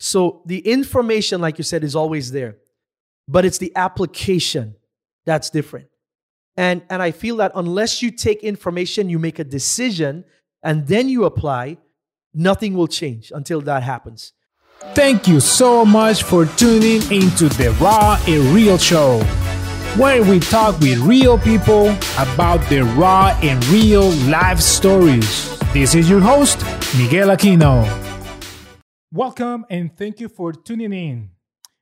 So the information, like you said, is always there, but it's the application that's different. And, and I feel that unless you take information, you make a decision, and then you apply, nothing will change until that happens. Thank you so much for tuning into the Raw and Real Show, where we talk with real people about the raw and real life stories. This is your host, Miguel Aquino. Welcome and thank you for tuning in.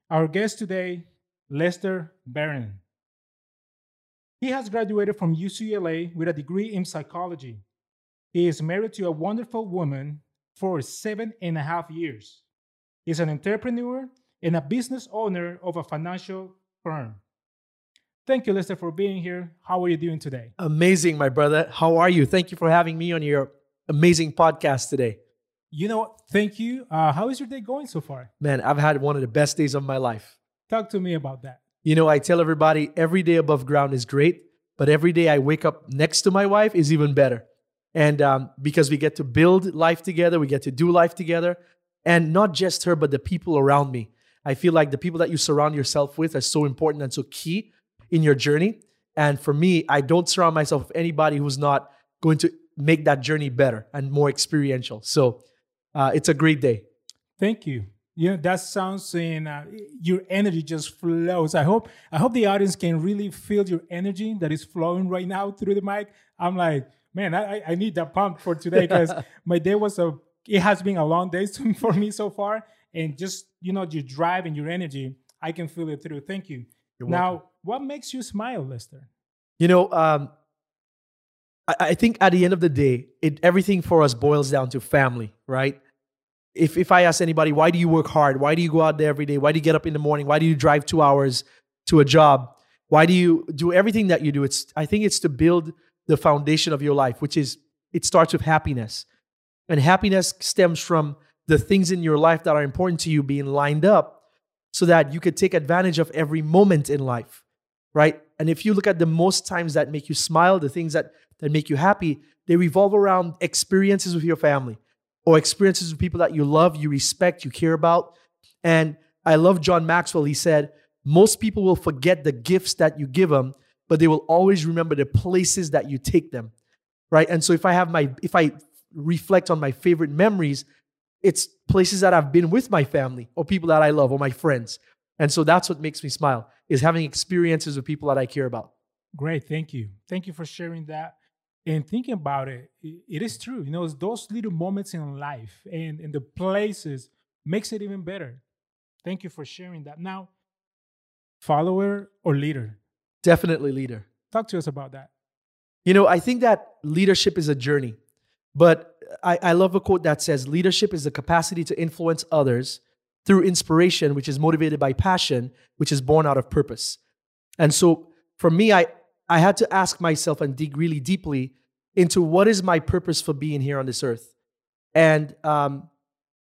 Our guest today, Lester Barron. He has graduated from UCLA with a degree in psychology. He is married to a wonderful woman for seven and a half years. He's an entrepreneur and a business owner of a financial firm. Thank you, Lester, for being here. How are you doing today? Amazing, my brother. How are you? Thank you for having me on your amazing podcast today. You know, thank you. Uh, how is your day going so far? Man, I've had one of the best days of my life. Talk to me about that. You know, I tell everybody every day above ground is great, but every day I wake up next to my wife is even better. And um, because we get to build life together, we get to do life together. And not just her, but the people around me. I feel like the people that you surround yourself with are so important and so key in your journey. And for me, I don't surround myself with anybody who's not going to make that journey better and more experiential. So uh, it's a great day. Thank you. Yeah, that sounds in uh, your energy just flows. I hope I hope the audience can really feel your energy that is flowing right now through the mic. I'm like, man, I, I need that pump for today because my day was a it has been a long day for me so far, and just you know your drive and your energy, I can feel it through. Thank you. You're now, welcome. what makes you smile, Lester? You know, um, I, think at the end of the day, it everything for us boils down to family, right? If if I ask anybody, why do you work hard? Why do you go out there every day? Why do you get up in the morning? Why do you drive two hours to a job? Why do you do everything that you do? It's I think it's to build the foundation of your life, which is it starts with happiness. And happiness stems from the things in your life that are important to you being lined up so that you could take advantage of every moment in life, right? And if you look at the most times that make you smile, the things that, that make you happy, they revolve around experiences with your family or experiences with people that you love, you respect, you care about. And I love John Maxwell. He said, most people will forget the gifts that you give them, but they will always remember the places that you take them. Right. And so if I have my, if I reflect on my favorite memories, it's places that I've been with my family or people that I love or my friends. And so that's what makes me smile is having experiences with people that I care about. Great, thank you. Thank you for sharing that. And thinking about it, it is true. You know, it's those little moments in life and, and the places makes it even better. Thank you for sharing that. Now, follower or leader? Definitely leader. Talk to us about that. You know, I think that leadership is a journey. But I, I love a quote that says leadership is the capacity to influence others through inspiration, which is motivated by passion, which is born out of purpose. And so for me, I, I had to ask myself and dig really deeply into what is my purpose for being here on this earth. And, um,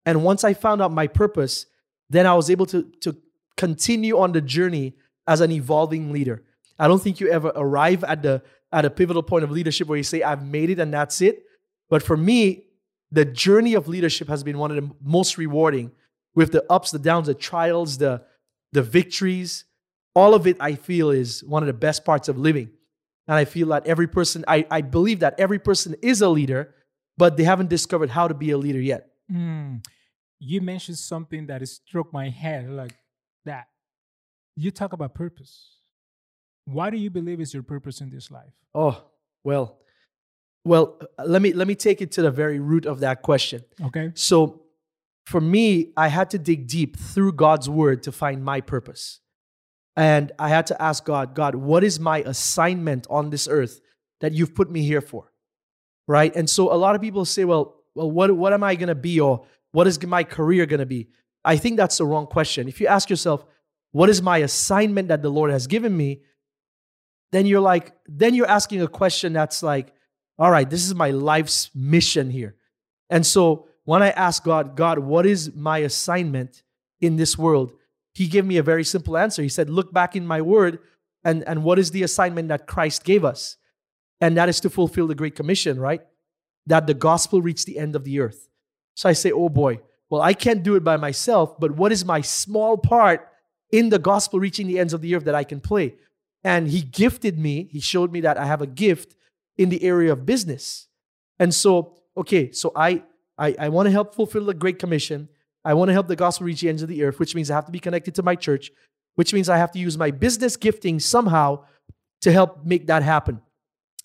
and once I found out my purpose, then I was able to, to continue on the journey as an evolving leader. I don't think you ever arrive at the at a pivotal point of leadership where you say, I've made it and that's it. But for me, the journey of leadership has been one of the most rewarding with the ups, the downs, the trials, the, the victories. All of it, I feel, is one of the best parts of living. And I feel that every person, I, I believe that every person is a leader, but they haven't discovered how to be a leader yet. Mm. You mentioned something that struck my head like that. You talk about purpose. Why do you believe is your purpose in this life? Oh, well, well, let me let me take it to the very root of that question. Okay. So, for me, I had to dig deep through God's word to find my purpose. And I had to ask God, God, what is my assignment on this earth that you've put me here for? Right? And so a lot of people say, well, well, what, what am I gonna be or what is my career gonna be? I think that's the wrong question. If you ask yourself, what is my assignment that the Lord has given me? Then you're like, then you're asking a question that's like, all right, this is my life's mission here. And so when I ask God, God, what is my assignment in this world? He gave me a very simple answer. He said, Look back in my word, and, and what is the assignment that Christ gave us? And that is to fulfill the Great Commission, right? That the gospel reach the end of the earth. So I say, Oh boy, well, I can't do it by myself, but what is my small part in the gospel reaching the ends of the earth that I can play? And he gifted me, he showed me that I have a gift in the area of business. And so, okay, so I I, I want to help fulfill the Great Commission. I want to help the gospel reach the ends of the earth, which means I have to be connected to my church, which means I have to use my business gifting somehow to help make that happen.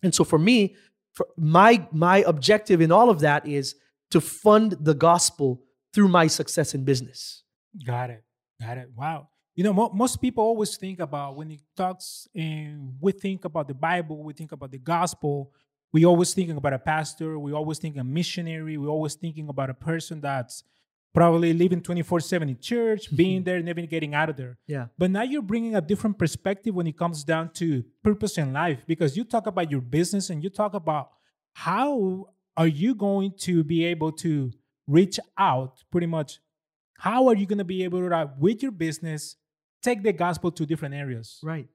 And so for me, for my my objective in all of that is to fund the gospel through my success in business. Got it. Got it. Wow. You know, mo- most people always think about when it talks and we think about the Bible, we think about the gospel, we always thinking about a pastor, we always think a missionary, we always thinking about a person that's probably living 24/7 in church, being mm-hmm. there, never getting out of there. Yeah. But now you're bringing a different perspective when it comes down to purpose in life because you talk about your business and you talk about how are you going to be able to reach out pretty much how are you going to be able to with your business take the gospel to different areas Right.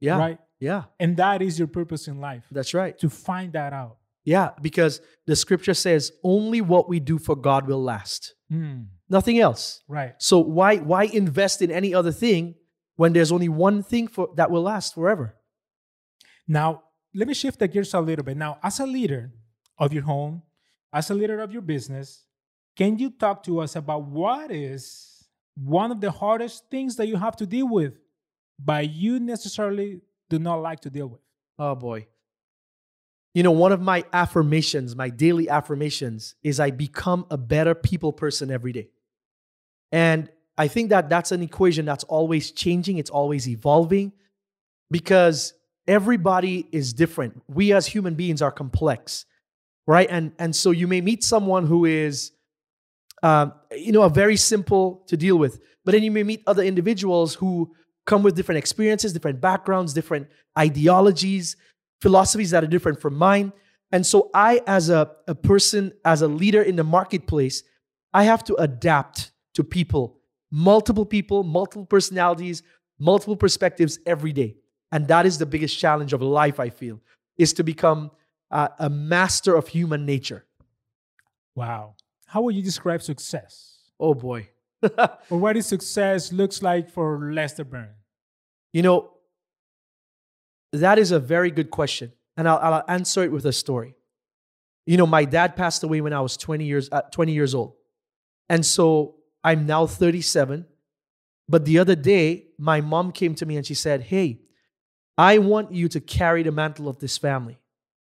Yeah. right Yeah. and that is your purpose in life That's right. to find that out Yeah, because the scripture says only what we do for God will last. Hmm, Nothing else. right So why why invest in any other thing when there's only one thing for that will last forever? now let me shift the gears a little bit now as a leader of your home as a leader of your business can you talk to us about what is one of the hardest things that you have to deal with but you necessarily do not like to deal with Oh boy. You know, one of my affirmations, my daily affirmations is I become a better people person every day. And I think that that's an equation that's always changing, it's always evolving because everybody is different. We as human beings are complex, right? And and so you may meet someone who is um, you know, a very simple to deal with. But then you may meet other individuals who come with different experiences, different backgrounds, different ideologies, philosophies that are different from mine. And so I, as a, a person, as a leader in the marketplace, I have to adapt to people, multiple people, multiple personalities, multiple perspectives every day. And that is the biggest challenge of life, I feel, is to become uh, a master of human nature. wow how would you describe success Oh boy. or what is success looks like for Lester Barron? You know, that is a very good question. And I'll, I'll answer it with a story. You know, my dad passed away when I was 20 years, uh, 20 years old. And so I'm now 37. But the other day, my mom came to me and she said, Hey, I want you to carry the mantle of this family.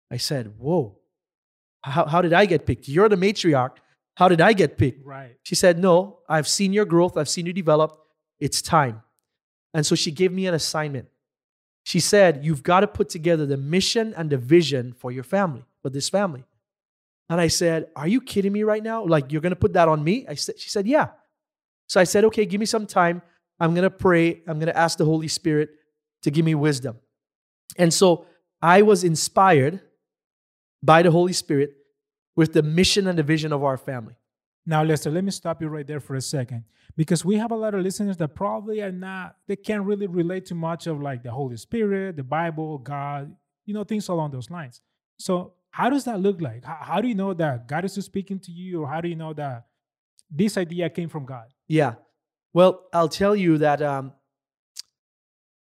I said, Whoa, how, how did I get picked? You're the matriarch. How did I get picked? Right. She said, No, I've seen your growth, I've seen you develop. It's time. And so she gave me an assignment. She said, You've got to put together the mission and the vision for your family, for this family. And I said, Are you kidding me right now? Like, you're going to put that on me? I said, She said, Yeah. So I said, Okay, give me some time. I'm going to pray. I'm going to ask the Holy Spirit to give me wisdom. And so I was inspired by the Holy Spirit with the mission and the vision of our family. Now, Lester, let me stop you right there for a second because we have a lot of listeners that probably are not, they can't really relate to much of like the Holy Spirit, the Bible, God, you know, things along those lines. So, how does that look like? How, how do you know that God is speaking to you, or how do you know that this idea came from God? Yeah. Well, I'll tell you that um,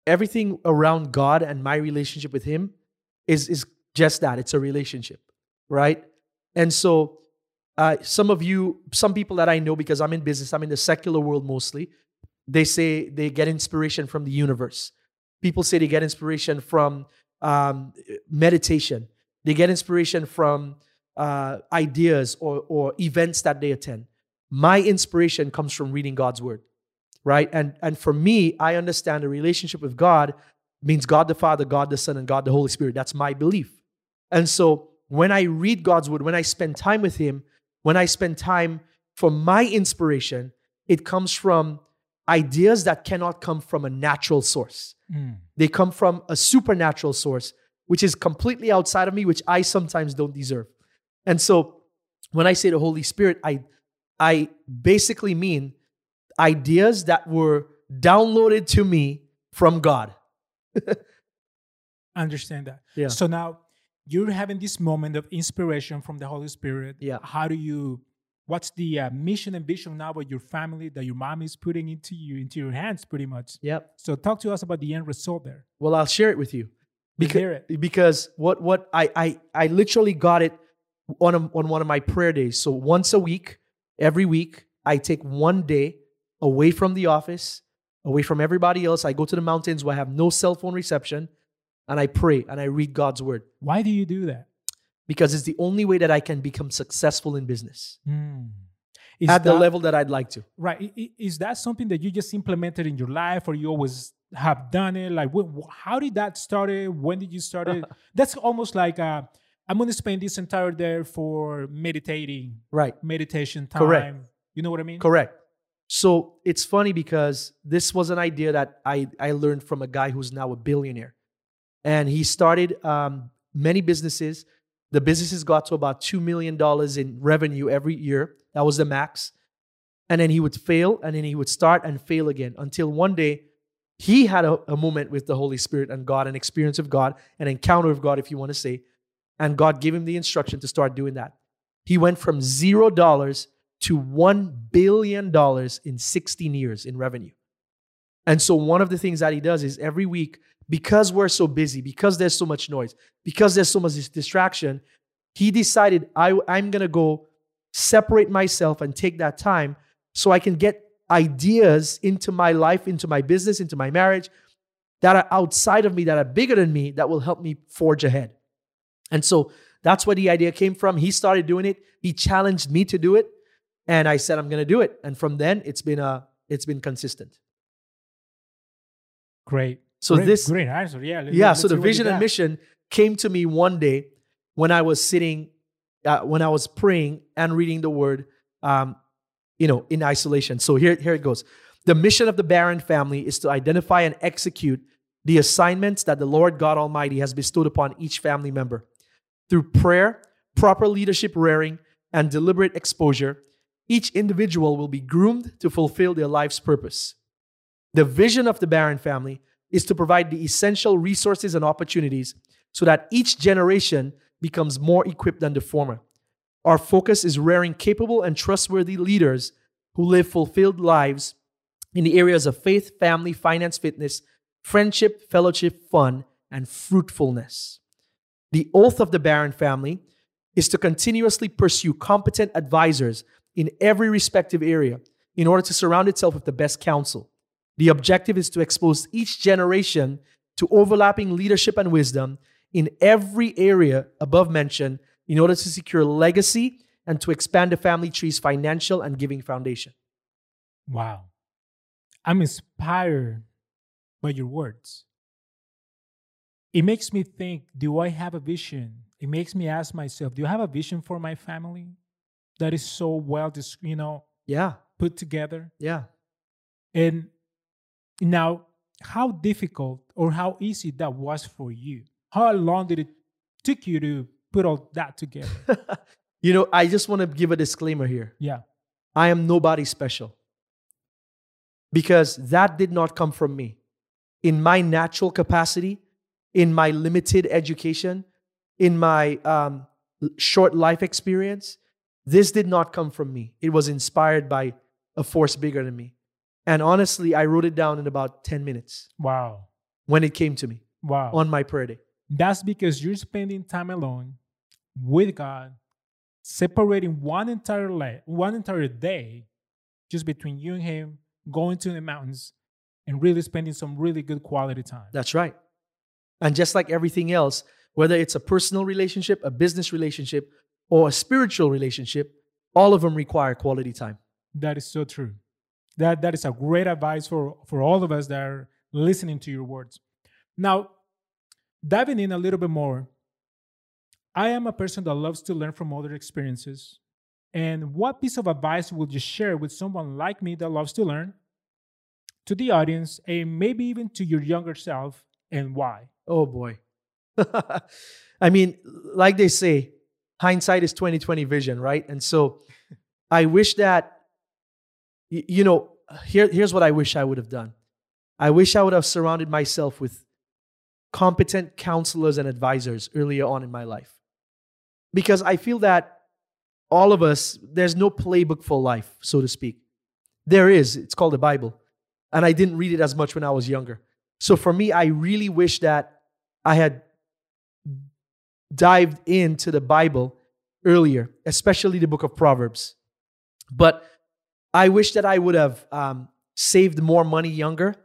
everything around God and my relationship with Him is is just that. It's a relationship, right? And so, uh, some of you, some people that I know, because I'm in business, I'm in the secular world mostly. They say they get inspiration from the universe. People say they get inspiration from um, meditation. They get inspiration from uh, ideas or, or events that they attend. My inspiration comes from reading God's word, right? And, and for me, I understand a relationship with God means God the Father, God the Son, and God the Holy Spirit. That's my belief. And so when I read God's word, when I spend time with Him, when I spend time for my inspiration, it comes from ideas that cannot come from a natural source. Mm. They come from a supernatural source, which is completely outside of me, which I sometimes don't deserve. And so when I say the Holy Spirit, I, I basically mean ideas that were downloaded to me from God. Understand that. Yeah. So now you're having this moment of inspiration from the Holy Spirit. Yeah. How do you what's the uh, mission and vision now of your family that your mom is putting into you into your hands pretty much Yep. so talk to us about the end result there Well, I'll share it with you. Because, because what what I I I literally got it on a, on one of my prayer days. So once a week, every week, I take one day away from the office, away from everybody else. I go to the mountains where I have no cell phone reception, and I pray and I read God's word why do you do that because it's the only way that I can become successful in business. Is at the level that I'd like to. right is that something that you just implemented in your life or you always have done it like how did that start it when did you start it that's almost like uh, i'm going to spend this entire day for meditating Right. meditation time Correct. you know what i mean Correct. So it's funny because this was an idea that I, I learned from a guy who's now a billionaire. And he started um, many businesses. The businesses got to about $2 million in revenue every year. That was the max. And then he would fail and then he would start and fail again until one day he had a, a moment with the Holy Spirit and God, an experience of God, an encounter of God, if you want to say. And God gave him the instruction to start doing that. He went from zero dollars to $1 billion in 16 years in revenue. And so, one of the things that he does is every week, because we're so busy, because there's so much noise, because there's so much distraction, he decided I, I'm going to go separate myself and take that time so I can get ideas into my life, into my business, into my marriage that are outside of me, that are bigger than me, that will help me forge ahead. And so that's where the idea came from. He started doing it. He challenged me to do it, and I said I'm going to do it. And from then, it's been a it's been consistent. great So great, this great answer yeah let- yeah. let's So the hear what you vision and mission came to me one day when I was sitting, uh, when I was praying and reading the Word, um, you know, in isolation. So here here it goes. The mission of the Barron family is to identify and execute the assignments that the Lord God Almighty has bestowed upon each family member. Through prayer, proper leadership rearing, and deliberate exposure, each individual will be groomed to fulfill their life's purpose. The vision of the Barron family is to provide the essential resources and opportunities so that each generation becomes more equipped than the former. Our focus is rearing capable and trustworthy leaders who live fulfilled lives in the areas of faith, family, finance, fitness, friendship, fellowship, fun, and fruitfulness. The oath of the Barron family is to continuously pursue competent advisors in every respective area in order to surround itself with the best counsel. The objective is to expose each generation to overlapping leadership and wisdom in every area above mentioned in order to secure legacy and to expand the family tree's financial and giving foundation. wow. I'm inspired by your words. It makes me think do i have a vision? It makes me ask myself do i have a vision for my family that is so well you know Yeah, put together? Yeah. and now how difficult or how easy that was for you how long did it took you to put all that together you know, I just want to give a disclaimer here. yeah I am nobody special. Because that did not come from me. In my natural capacity, in my limited education, in my um, short life experience, this did not come from me. It was inspired by a force bigger than me. And honestly, I wrote it down in about 10 minutes wow when it came to me wow on my prayer day. That's because you're spending time alone with God, separating one entire life, one entire day, just between you and Him, going to the mountains, and really spending some really good quality time. That's right. And just like everything else, whether it's a personal relationship, a business relationship, or a spiritual relationship, all of them require quality time. That is so true. That that is a great advice for for all of us that are listening to your words. Now, diving in a little bit more, I am a person that loves to learn from other experiences. And what piece of advice would you share with someone like me that loves to learn to the audience and maybe even to your younger self and why? Oh boy. I mean, like they say, hindsight is 2020 vision, right? And so I wish that you know, here, here's what I wish I would have done. I wish I would have surrounded myself with competent counselors and advisors earlier on in my life. Because I feel that all of us, there's no playbook for life, so to speak. There is. It's called the Bible. And I didn't read it as much when I was younger. So for me, I really wish that I had dived into the Bible earlier, especially the book of Proverbs. But I wish that I would have um, saved more money younger.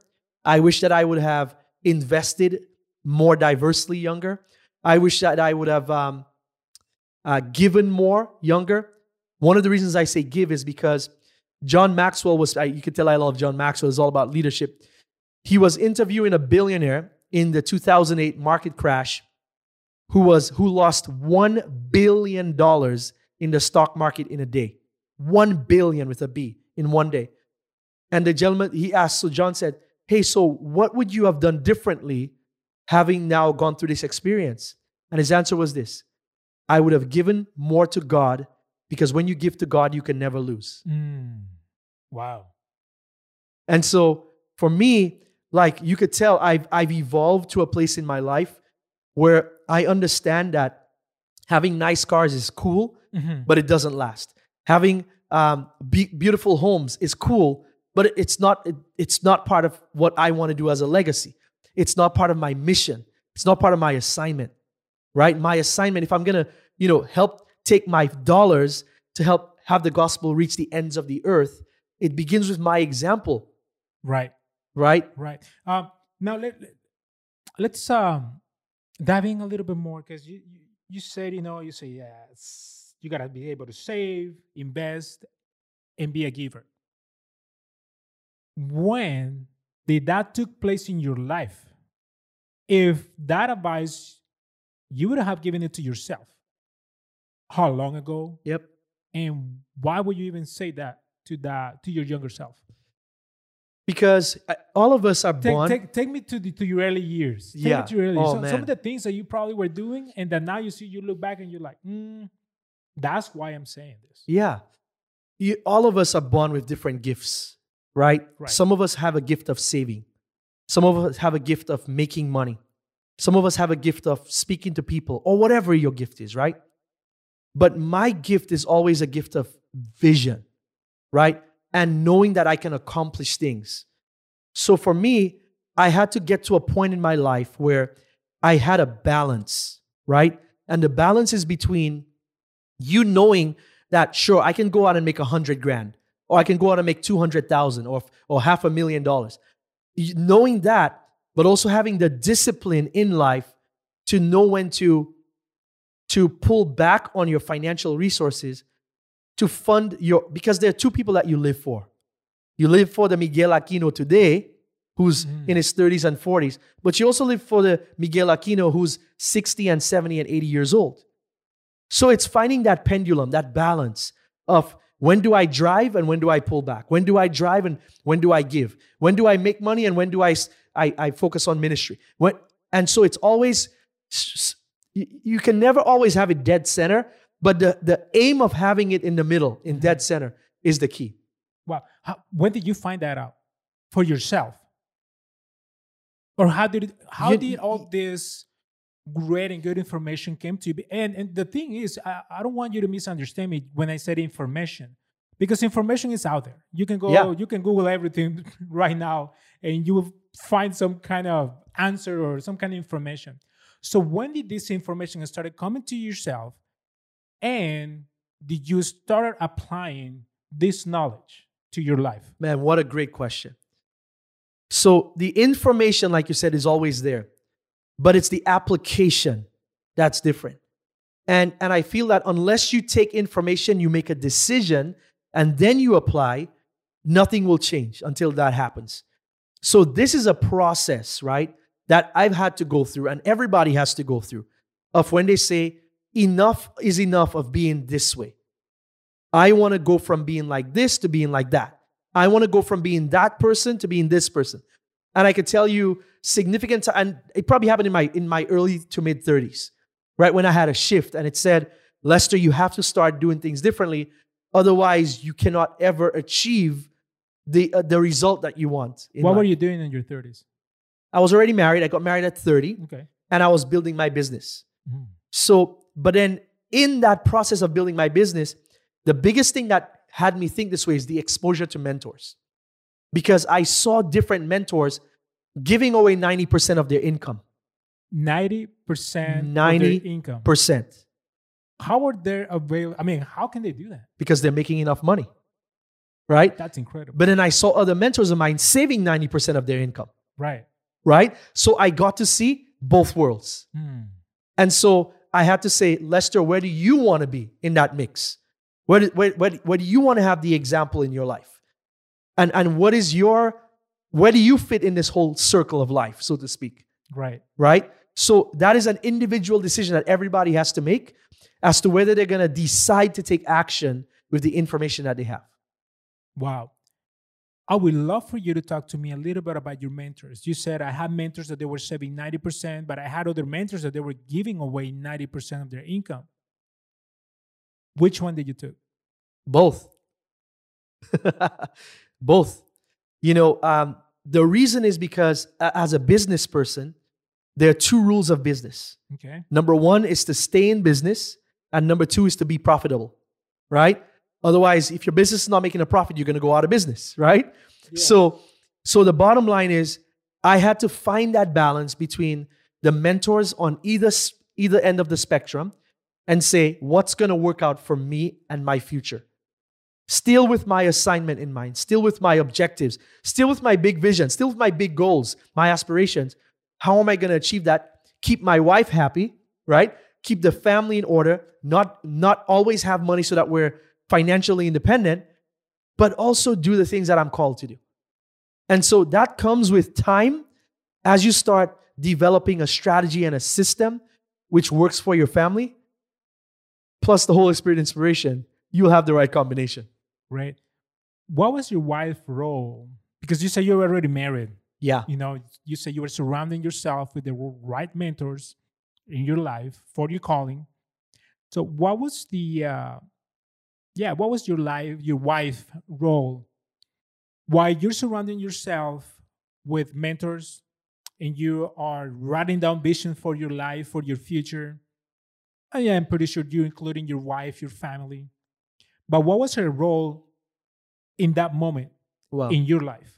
I wish that I would have invested more diversely younger. I wish that I would have um, uh, given more younger. One of the reasons I say give is because John Maxwell was, you can tell I love John Maxwell, it's all about leadership. He was interviewing a billionaire in the 2008 market crash who was who lost 1 billion dollars in the stock market in a day 1 billion with a b in one day and the gentleman he asked so john said hey so what would you have done differently having now gone through this experience and his answer was this i would have given more to god because when you give to god you can never lose Mm. Wow. and so for me, like you could tell, I've, I've evolved to a place in my life where I understand that having nice cars is cool, Mhm. but it doesn't last. Having um, be- beautiful homes is cool, but it's not, it- it's not part of what I want to do as a legacy. It's not part of my mission. It's not part of my assignment, right? My assignment, if I'm going to, you know, help take my dollars to help have the gospel reach the ends of the earth, it begins with my example, Right. right? Right. Um, now let, let let's um dive in a little bit more because you, you you said you know you say yes you gotta be able to save, invest, and be a giver. When did that took place in your life? If that advice you would have given it to yourself, how long ago, Yep. and why would you even say that to that to your younger self? Because uh, all of us are Take, born. take, take me to the to your early years. Take Yeah. me to your early Oh, years. Some, some of the things that you probably were doing, and that now you see, you look back and you're like, mm, that's why I'm saying this. Yeah. You, all of us are born with different gifts, right? Right. Some of us have a gift of saving. Some of us have a gift of making money. Some of us have a gift of speaking to people or whatever your gift is, right? But my gift is always a gift of vision, right? And knowing that I can accomplish things. So for me, I had to get to a point in my life where I had a balance, right? And the balance is between you knowing that sure I can go out and make a hundred grand, or I can go out and make two hundred thousand, or or half a million dollars. Knowing that, but also having the discipline in life to know when to to pull back on your financial resources to fund your because there are two people that you live for. You live for the Miguel Aquino today, who's Mm. in his 30s and 40s, but you also live for the Miguel Aquino who's 60 and 70 and 80 years old. So it's finding that pendulum, that balance of when do I drive and when do I pull back? When do I drive and when do I give? When do I make money and when do I I focus on ministry? When, and so it's always you you can never always have it dead center, but the, the aim of having it in the middle, in mm-hmm. dead center, is the key. Wow. How, when did you find that out for yourself? Or how did it, how You- did all this great and good information came to you? And and the thing is, I, I don't want you to misunderstand me when I said information. Because information is out there. You can go, Yeah. you can Google everything right now and you will find some kind of answer or some kind of information. So when did this information started coming to yourself and did you start applying this knowledge to your life? Man, what a great question. So the information, like you said, is always there, but it's the application that's different. And, and I feel that unless you take information, you make a decision, and then you apply, nothing will change until that happens. So this is a process, right, that I've had to go through, and everybody has to go through, of when they say, enough is enough of being this way. I want to go from being like this to being like that. I want to go from being that person to being this person. And I could tell you significant and it probably happened in my in my early to mid 30s, right when I had a shift and it said, "Lester, you have to start doing things differently, otherwise you cannot ever achieve the uh, the result that you want." what were you doing in your 30s? I was already married. I got married at 30 Okay. and I was building my business. Mhm. So, but then in that process of building my business, the biggest thing that had me think this way is the exposure to mentors. Because I saw different mentors giving away 90% of their income. 90% of 90 their income. Percent. How are they available? I mean, how can they do that? Because they're making enough money. Right? That's incredible. But then I saw other mentors of mine saving 90% of their income. right. Right? So I got to see both worlds. Hmm. And so I had to say, Lester, where do you want to be in that mix? Where, where, where, where do you want to have the example in your life? And, and what is your, where do you fit in this whole circle of life, so to speak? Right. Right? So that is an individual decision that everybody has to make as to whether they're going to decide to take action with the information that they have. Wow. I would love for you to talk to me a little bit about your mentors. You said I had mentors that they were saving 90%, but I had other mentors that they were giving away 90% of their income. Which one did you take? Both. Both. You know, um, the reason is because a- as a business person, there are two rules of business. Okay. Number one is to stay in business, and number two is to be profitable, right? Otherwise, if your business is not making a profit, you're going to go out of business, right? So, so the bottom line is, I had to find that balance between the mentors on either either end of the spectrum, and say what's going to work out for me and my future. Still with my assignment in mind, still with my objectives, still with my big vision, still with my big goals, my aspirations. How am I going to achieve that? Keep my wife happy, right? Keep the family in order, not not always have money so that we're financially independent, but also do the things that I'm called to do. And so that comes with time as you start developing a strategy and a system which works for your family, plus the Holy Spirit inspiration, you'll have the right combination. Right. What was your wife's role? Because you said you were already married. Yeah. You know, you said you were surrounding yourself with the right mentors in your life for your calling. So, what was the, uh, yeah, what was your life, your wife role? While you're surrounding yourself with mentors and you are writing down vision for your life, for your future, I am pretty sure you, including your wife, your family. But what was her role in that moment in your life?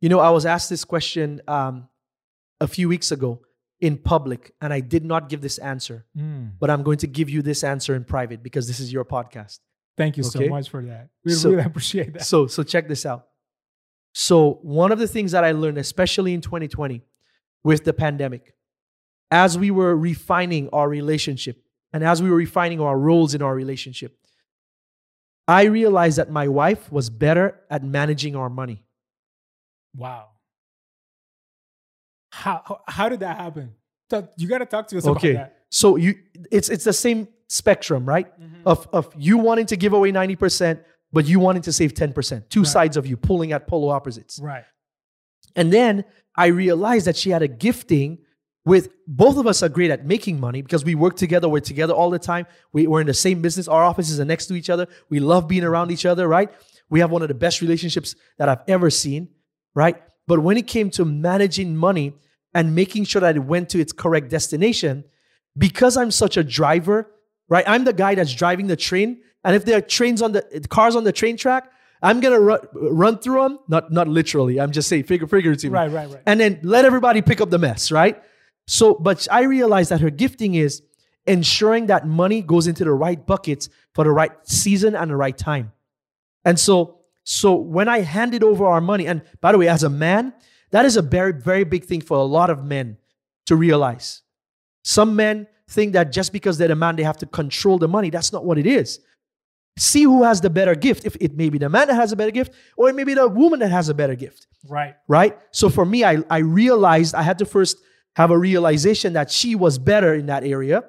you know, I was asked this question um, a few weeks ago in public, and I did not give this answer, Mm. but I'm going to give you this answer in private because this is your podcast. Thank you Okay. so much for that. We So- really appreciate that. So, so check this out. So, one of the things that I learned, especially in 2020 with the pandemic, as we were refining our relationship and as we were refining our roles in our relationship, I realized that my wife was better at managing our money. Wow. How how, how did that happen? You got to talk to us Okay. about that. So you it's it's the same spectrum, right? Mm-hmm. Of of you wanting to give away 90%, but you wanting to save 10%. Two Right. sides of you pulling at polar opposites. Right. And then I realized that she had a gifting with both of us are great at making money because we work together, we're together all the time. We, we're in the same business, our offices are next to each other. We love being around each other, right? We have one of the best relationships that I've ever seen, right? But when it came to managing money and making sure that it went to its correct destination, because I'm such a driver, right? I'm the guy that's driving the train. And if there are trains on the cars on the train track, I'm gonna run, run through them. Not not literally. I'm just saying figure figuratively. Right, right, right. And then let everybody pick up the mess, right? So, but I realized that her gifting is ensuring that money goes into the right buckets for the right season and the right time. And so, so when I handed over our money, and by the way, as a man, that is a very, very big thing for a lot of men to realize. Some men think that just because they're the man, they have to control the money. That's not what it is. See who has the better gift. If it may be the man that has a better gift, or it may be the woman that has a better gift Right. right? So for me, I, I realized I had to first have a realization that she was better in that area.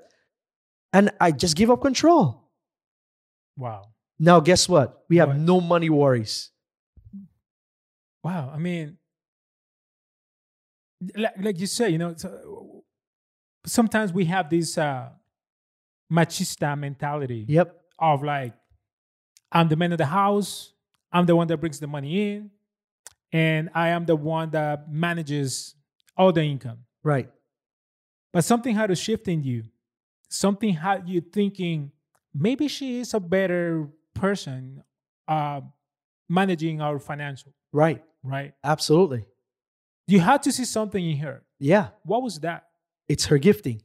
And I just gave up control. Wow. Now, guess what? We have What? no money worries. Wow. I mean, like, like you say, you know, sometimes we have this uh, machista mentality Yep. of like, I'm the man of the house, I'm the one that brings the money in, and I am the one that manages all the income. Right. But something had to shift in you. Something had you thinking, maybe she is a better person uh, managing our financial, Right. right? Absolutely. You had to see something in her. Yeah. What was that? It's her gifting.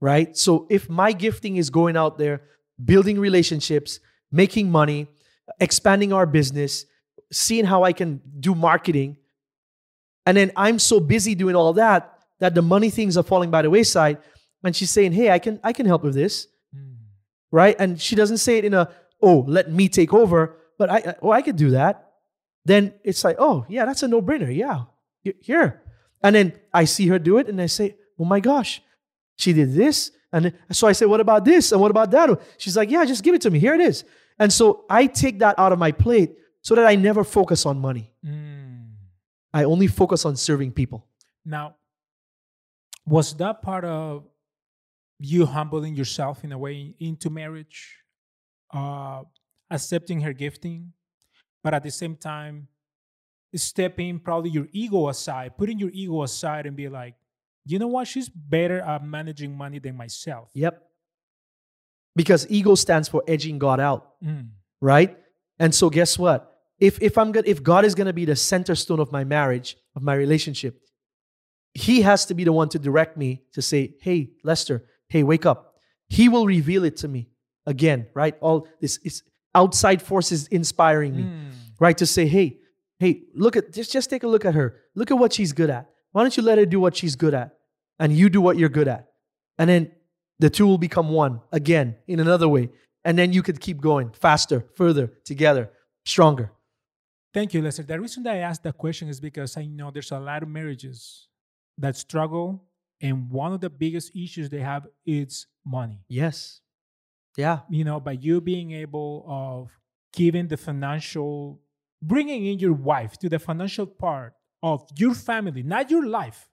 Right. So if my gifting is going out there, building relationships, making money, expanding our business, seeing how I can do marketing, and then I'm so busy doing all that that the money things are falling by the wayside. And she's saying, Hey, I can I can help with this. Mm. right? And she doesn't say it in a, oh, let me take over, but I, oh, I could do that. Then it's like, oh, yeah, that's a no brainer. Yeah, here. And then I see her do it and I say, oh my gosh, she did this. And so I say, what about this? And what about that? She's like, yeah, just give it to me. Here it is. And so I take that out of my plate so that I never focus on money. Mm. I only focus on serving people. Now, was that part of you humbling yourself in a way into marriage, uh, accepting her gifting, but at the same time, stepping probably your ego aside, putting your ego aside and be like, you know what? She's better at managing money than myself. Yep. Because ego stands for edging God out. Mm. right? And so guess what? If if I'm gonna if God is gonna be the center stone of my marriage, of my relationship, He has to be the one to direct me to say, hey, Lester, hey, wake up. He will reveal it to me again, right? All this is outside forces inspiring me, Mm. right? To say, hey, hey, look at just just take a look at her. Look at what she's good at. Why don't you let her do what she's good at? And you do what you're good at. And then the two will become one again in another way. And then you could keep going faster, further, together, stronger. Thank you, Lester. The reason that I asked that question is because I know there's a lot of marriages that struggle, and one of the biggest issues they have is money. Yes. Yeah. You know, by you being able of giving the financial, bringing in your wife to the financial part of your family, not your life,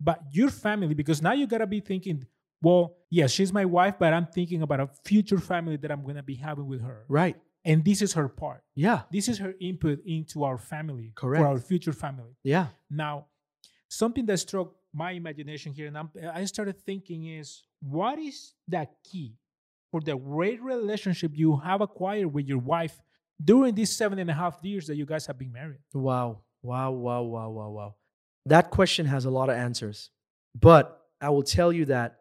but your family, because now you gotta be thinking, well, yes, she's my wife, but I'm thinking about a future family that I'm gonna be having with her, Right. and this is her part. Yeah. This is her input into our family, Correct. for our future family. Yeah. Now, something that struck my imagination here, and I'm, I started thinking is, what is the key for the great relationship you have acquired with your wife during these seven and a half years that you guys have been married? Wow. Wow. Wow. Wow. Wow. Wow. That question has a lot of answers. But I will tell you that,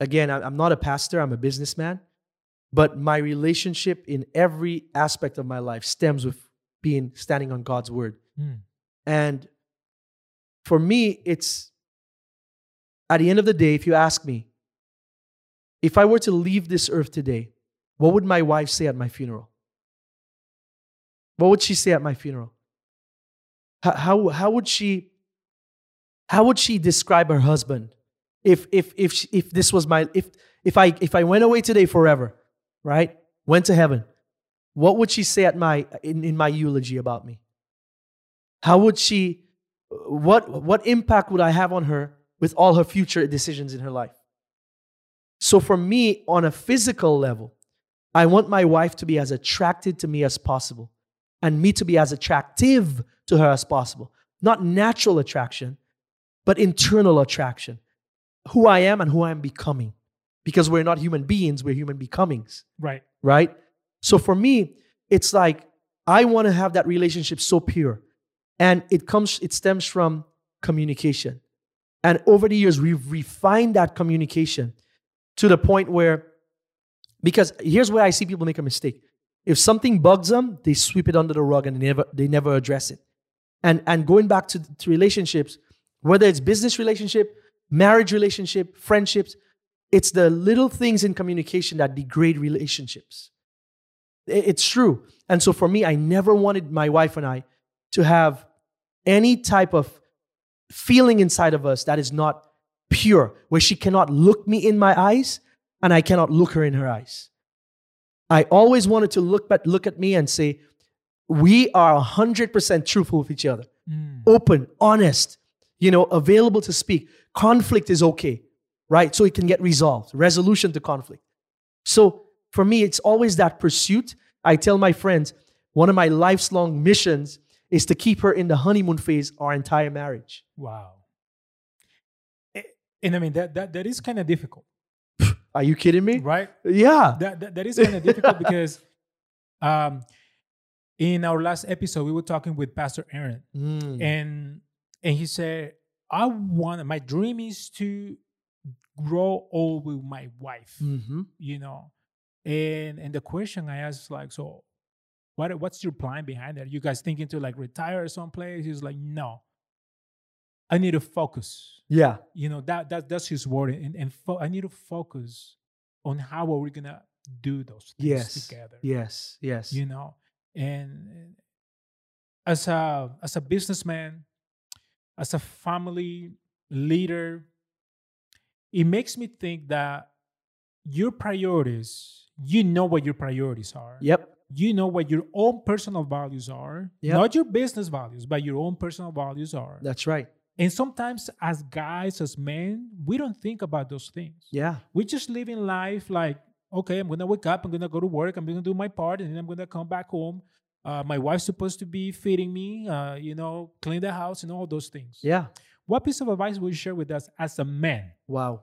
again, I'm not a pastor, I'm a businessman. But my relationship in every aspect of my life stems with being standing on God's word. Mm. And for me, it's at the end of the day, if you ask me, if I were to leave this earth today, what would my wife say at my funeral? What would she say at my funeral? How, how, how would she how would she describe her husband if if if she, if this was my if if I if I went away today forever, right? Went to heaven. What would she say at my in, in my eulogy about me? How would she what what impact would I have on her with all her future decisions in her life? So for me on a physical level, I want my wife to be as attracted to me as possible and me to be as attractive to her as possible. Not natural attraction, but internal attraction. Who I am and who I am becoming. Because we're not human beings, we're human becomings Right. right? So for me, it's like I want to have that relationship so pure. And it comes, it stems from communication. And over the years, we've refined that communication to the point where, because here's where I see people make a mistake. If something bugs them, they sweep it under the rug and they never, they never address it. And, and going back to, to relationships, whether it's business relationship, marriage relationship, friendships, it's the little things in communication that degrade relationships. It's true. And so for me, I never wanted my wife and I to have any type of feeling inside of us that is not pure, where she cannot look me in my eyes and I cannot look her in her eyes. I always wanted to look at, look at me and say, we are 100% truthful with each other Mm. open, honest, you know, available to speak. Conflict is okay, right? So it can get resolved, resolution to conflict. So for me, it's always that pursuit. I tell my friends, one of my life's long missions is to keep her in the honeymoon phase our entire marriage. Wow. Eh, And I mean, that, that, that is kind of difficult, Are you kidding me? right? Yeah. That, that, that is kind of difficult because Um, in our last episode, we were talking with Pastor Aaron, Mm. and and he said, "I want my dream is to grow old with my wife." Mhm. You know, and and the question I asked is like, so what what's your plan behind that? You guys thinking to like retire someplace? He's like, no, I need to focus. Yeah. You know that that that's his word, and and fo- I need to focus on how are we gonna do those things Yes. together. Yes. Yes. You know, and as a as a businessman, as a family leader, it makes me think that your priorities, you know what your priorities are. Yep. You know what your own personal values are, Yep. not your business values, but your own personal values are. That's right. And sometimes, as guys, as men, we don't think about those things. Yeah. We just live in life like, okay, I'm gonna wake up, I'm gonna go to work, I'm gonna do my part, and then I'm gonna come back home. Uh, my wife's supposed to be feeding me, uh, you know, clean the house and all those things. Yeah. What piece of advice would you share with us as a man? Wow.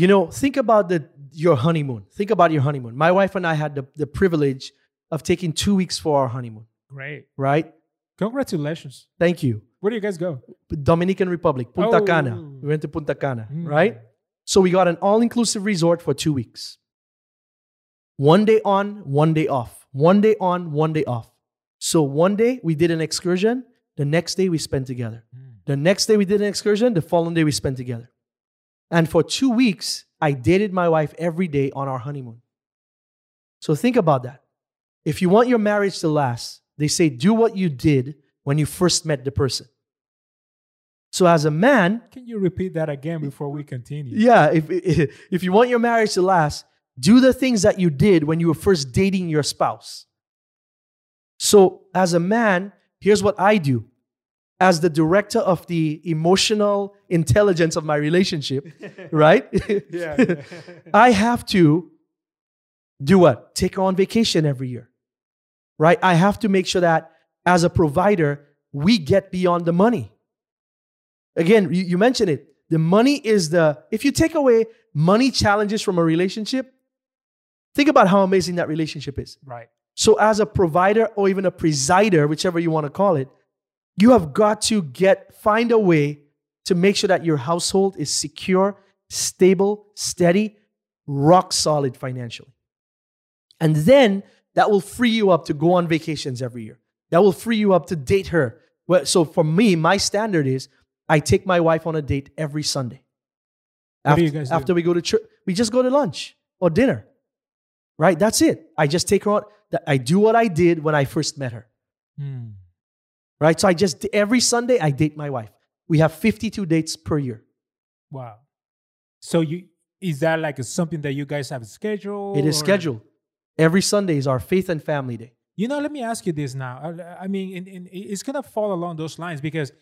You know, think about the your honeymoon. Think about your honeymoon. My wife and I had the, the privilege of taking two weeks for our honeymoon, Great. right? Congratulations. Thank you. Where do you guys go? Dominican Republic, Punta Cana. Oh. We went to Punta Cana, Mm. right? So we got an all inclusive resort for two weeks. One day on, one day off. One day on, one day off. So one day we did an excursion. The next day we spent together. Mm. The next day we did an excursion. The following day we spent together. And for two weeks, I dated my wife every day on our honeymoon. So think about that. If you want your marriage to last, they say do what you did when you first met the person. So as a man, Can you repeat that again before we continue? yeah, if, if you want your marriage to last, do the things that you did when you were first dating your spouse. So, as a man, here's what I do. As the director of the emotional intelligence of my relationship, right? Yeah. I have to do what? Take her on vacation every year, right? I have to make sure that as a provider, we get beyond the money. Again, you, you mentioned it. The money is the, if you take away money challenges from a relationship, think about how amazing that relationship is. right. So, as a provider or even a presider, whichever you want to call it, you have got to get find a way to make sure that your household is secure, stable, steady, rock solid financially. And then that will free you up to go on vacations every year. That will free you up to date her. So for me, my standard is I take my wife on a date every Sunday. After, do you guys do? after we go to church, we just go to lunch or dinner. Right? That's it. I just take her on. I do what I did when I first met her. Mm. Right? So I just every Sunday I date my wife. We have 52 dates per year. Wow. So you is that like something that you guys have scheduled? It is or- scheduled. Every Sunday is our faith and family day. You know, let me ask you this now. I, I mean, in, in, it's gonna fall along those lines because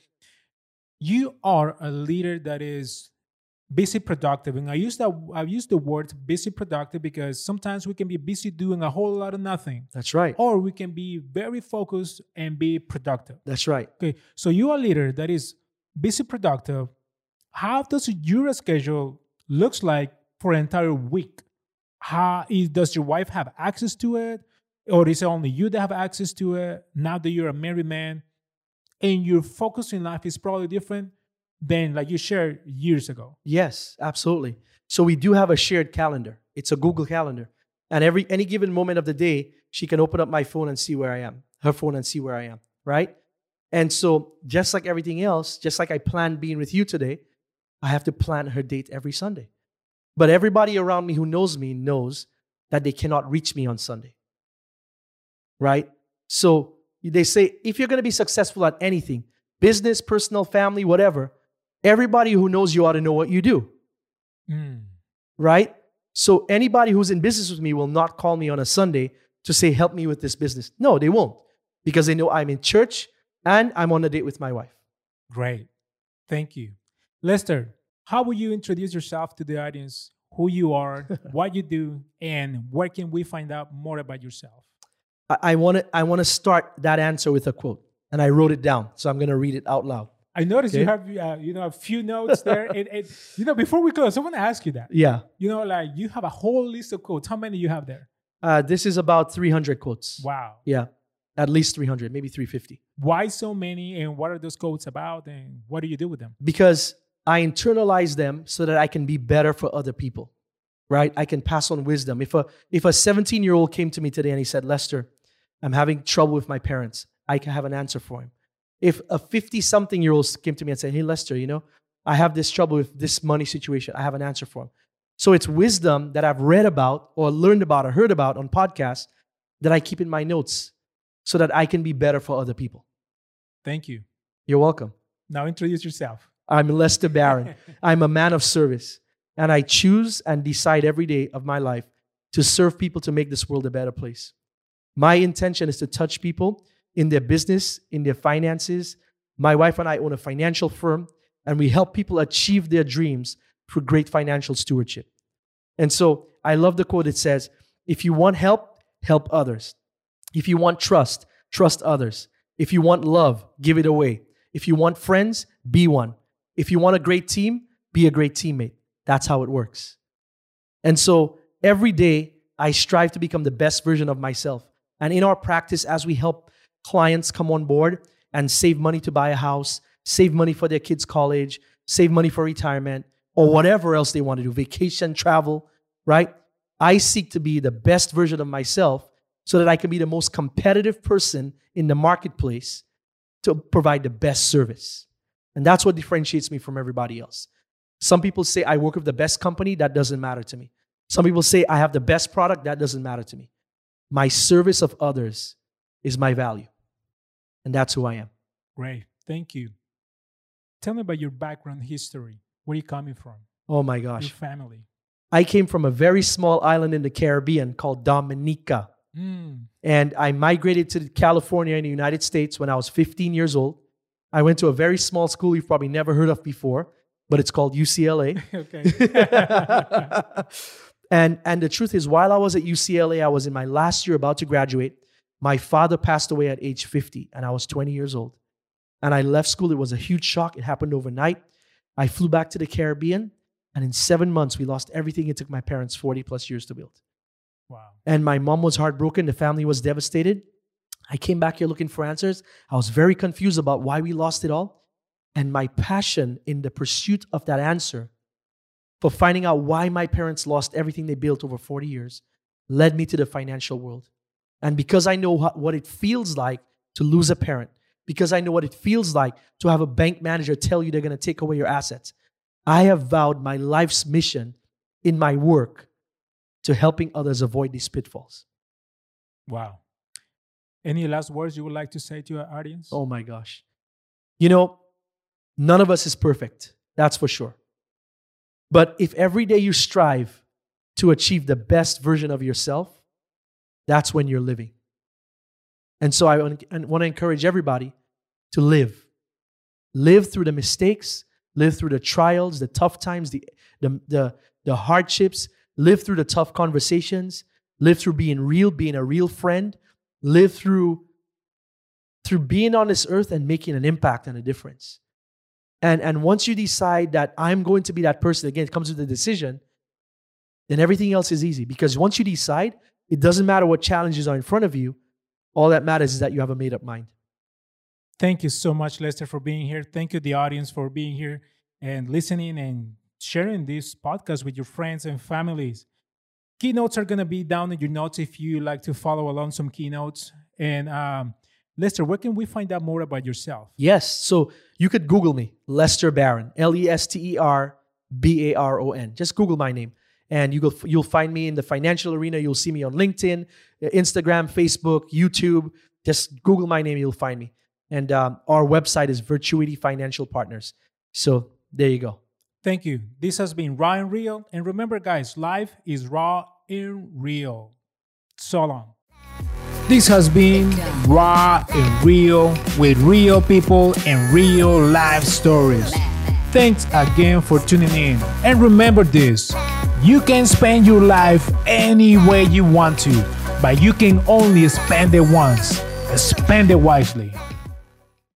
you are a leader that is busy productive, and I use that. I use the word busy productive because sometimes we can be busy doing a whole lot of nothing, That's right. or we can be very focused and be productive. That's right. Okay, so you are a leader that is busy productive. How does your schedule looks like for an entire week? How is, does your wife have access to it, or is it only you that have access to it? Now that you're a married man, and your focus in life is probably different than like you shared years ago. Yes, absolutely. So we do have a shared calendar. It's a Google calendar. And every any given moment of the day, she can open up my phone and see where I am, her phone and see where I am, right? And so just like everything else, just like I planned being with you today, I have to plan her date every Sunday. But everybody around me who knows me knows that they cannot reach me on Sunday. Right? So they say if you're going to be successful at anything, business, personal, family, whatever, everybody who knows you ought to know what you do Mm. right? So anybody who's in business with me will not call me on a Sunday to say, help me with this business. No, they won't because they know I'm in church and I'm on a date with my wife. Great, thank you, Lester. How will you introduce yourself to the audience? Who you are, what you do, and where can we find out more about yourself? I want to I want to start that answer with a quote, and I wrote it down, so I'm going to read it out loud. I noticed you have uh, you know a few notes there. and, and, you know before we close, I want to ask you that. Yeah, You know, like you have a whole list of quotes. How many do you have there? Uh, this is about 300 quotes. Wow. Yeah, at least 300, maybe 350. Why so many and what are those quotes about and what do you do with them? Because I internalize them so that I can be better for other people, right? I can pass on wisdom. If a if a 17 year old came to me today and he said, Lester, I'm having trouble with my parents, I can have an answer for him. If a 50 something year old came to me and said, Hey, Lester, you know, I have this trouble with this money situation, I have an answer for him. So it's wisdom that I've read about or learned about or heard about on podcasts that I keep in my notes so that I can be better for other people. Thank you. You're welcome. Now introduce yourself. I'm Lester Barron. I'm a man of service. And I choose and decide every day of my life to serve people to make this world a better place. My intention is to touch people in their business, in their finances. My wife and I own a financial firm, and we help people achieve their dreams through great financial stewardship. And so I love the quote. It says, If you want help, help others. If you want trust, trust others. If you want love, give it away. If you want friends, be one. If you want a great team, be a great teammate. That's how it works. And so every day, I strive to become the best version of myself. And in our practice, as we help clients come on board and save money to buy a house, save money for their kids' college, save money for retirement, or whatever else they want to do, vacation, travel, right? I seek to be the best version of myself so that I can be the most competitive person in the marketplace to provide the best service. And that's what differentiates me from everybody else. Some people say I work with the best company, that doesn't matter to me. Some people say I have the best product, that doesn't matter to me. My service of others is my value. And that's who I am. Great. Thank you. Tell me about your background history. Where are you coming from? Oh my gosh. Your family. I came from a very small island in the Caribbean called Dominica. Mm. And I migrated to California in the United States when I was 15 years old. I went to a very small school you've probably never heard of before, but it's called UCLA. okay. and and the truth is while I was at UCLA, I was in my last year about to graduate. My father passed away at age 50 and I was 20 years old. And I left school. It was a huge shock. It happened overnight. I flew back to the Caribbean and in 7 months we lost everything it took my parents 40 plus years to build. wow. And my mom was heartbroken. The family was devastated. I came back here looking for answers. I was very confused about why we lost it all. And my passion in the pursuit of that answer for finding out why my parents lost everything they built over 40 years led me to the financial world. And because I know what it feels like to lose a parent, because I know what it feels like to have a bank manager tell you they're going to take away your assets, I have vowed my life's mission in my work to helping others avoid these pitfalls. Wow. Any last words you would like to say to your audience? Oh my gosh. You know, none of us is perfect. That's for sure. But if every day you strive to achieve the best version of yourself, that's when you're living. And so I want to encourage everybody to live. Live through the mistakes, live through the trials, the tough times, the, the, the, the hardships, live through the tough conversations, live through being real, being a real friend, live through through being on this earth and making an impact and a difference. And and once you decide that I'm going to be that person, again, it comes with the decision, then everything else is easy. Because once you decide, it doesn't matter what challenges are in front of you. All that matters is that you have a made up mind. Thank you so much, Lester, for being here. Thank you, the audience, for being here and listening and sharing this podcast with your friends and families. Keynotes are going to be down in your notes if you like to follow along some keynotes. And um, Lester, where can we find out more about yourself? Yes. So you could Google me, Lester Barron, L E S T E R B A R O N. Just Google my name. And you will, you'll find me in the financial arena. You'll see me on LinkedIn, Instagram, Facebook, YouTube. Just Google my name, you'll find me. And um, our website is Virtuity Financial Partners. So there you go. Thank you. This has been Ryan Real. And remember, guys, life is raw and real. So long. This has been Raw and Real with real people and real life stories. Thanks again for tuning in. And remember this you can spend your life any way you want to, but you can only spend it once. Spend it wisely.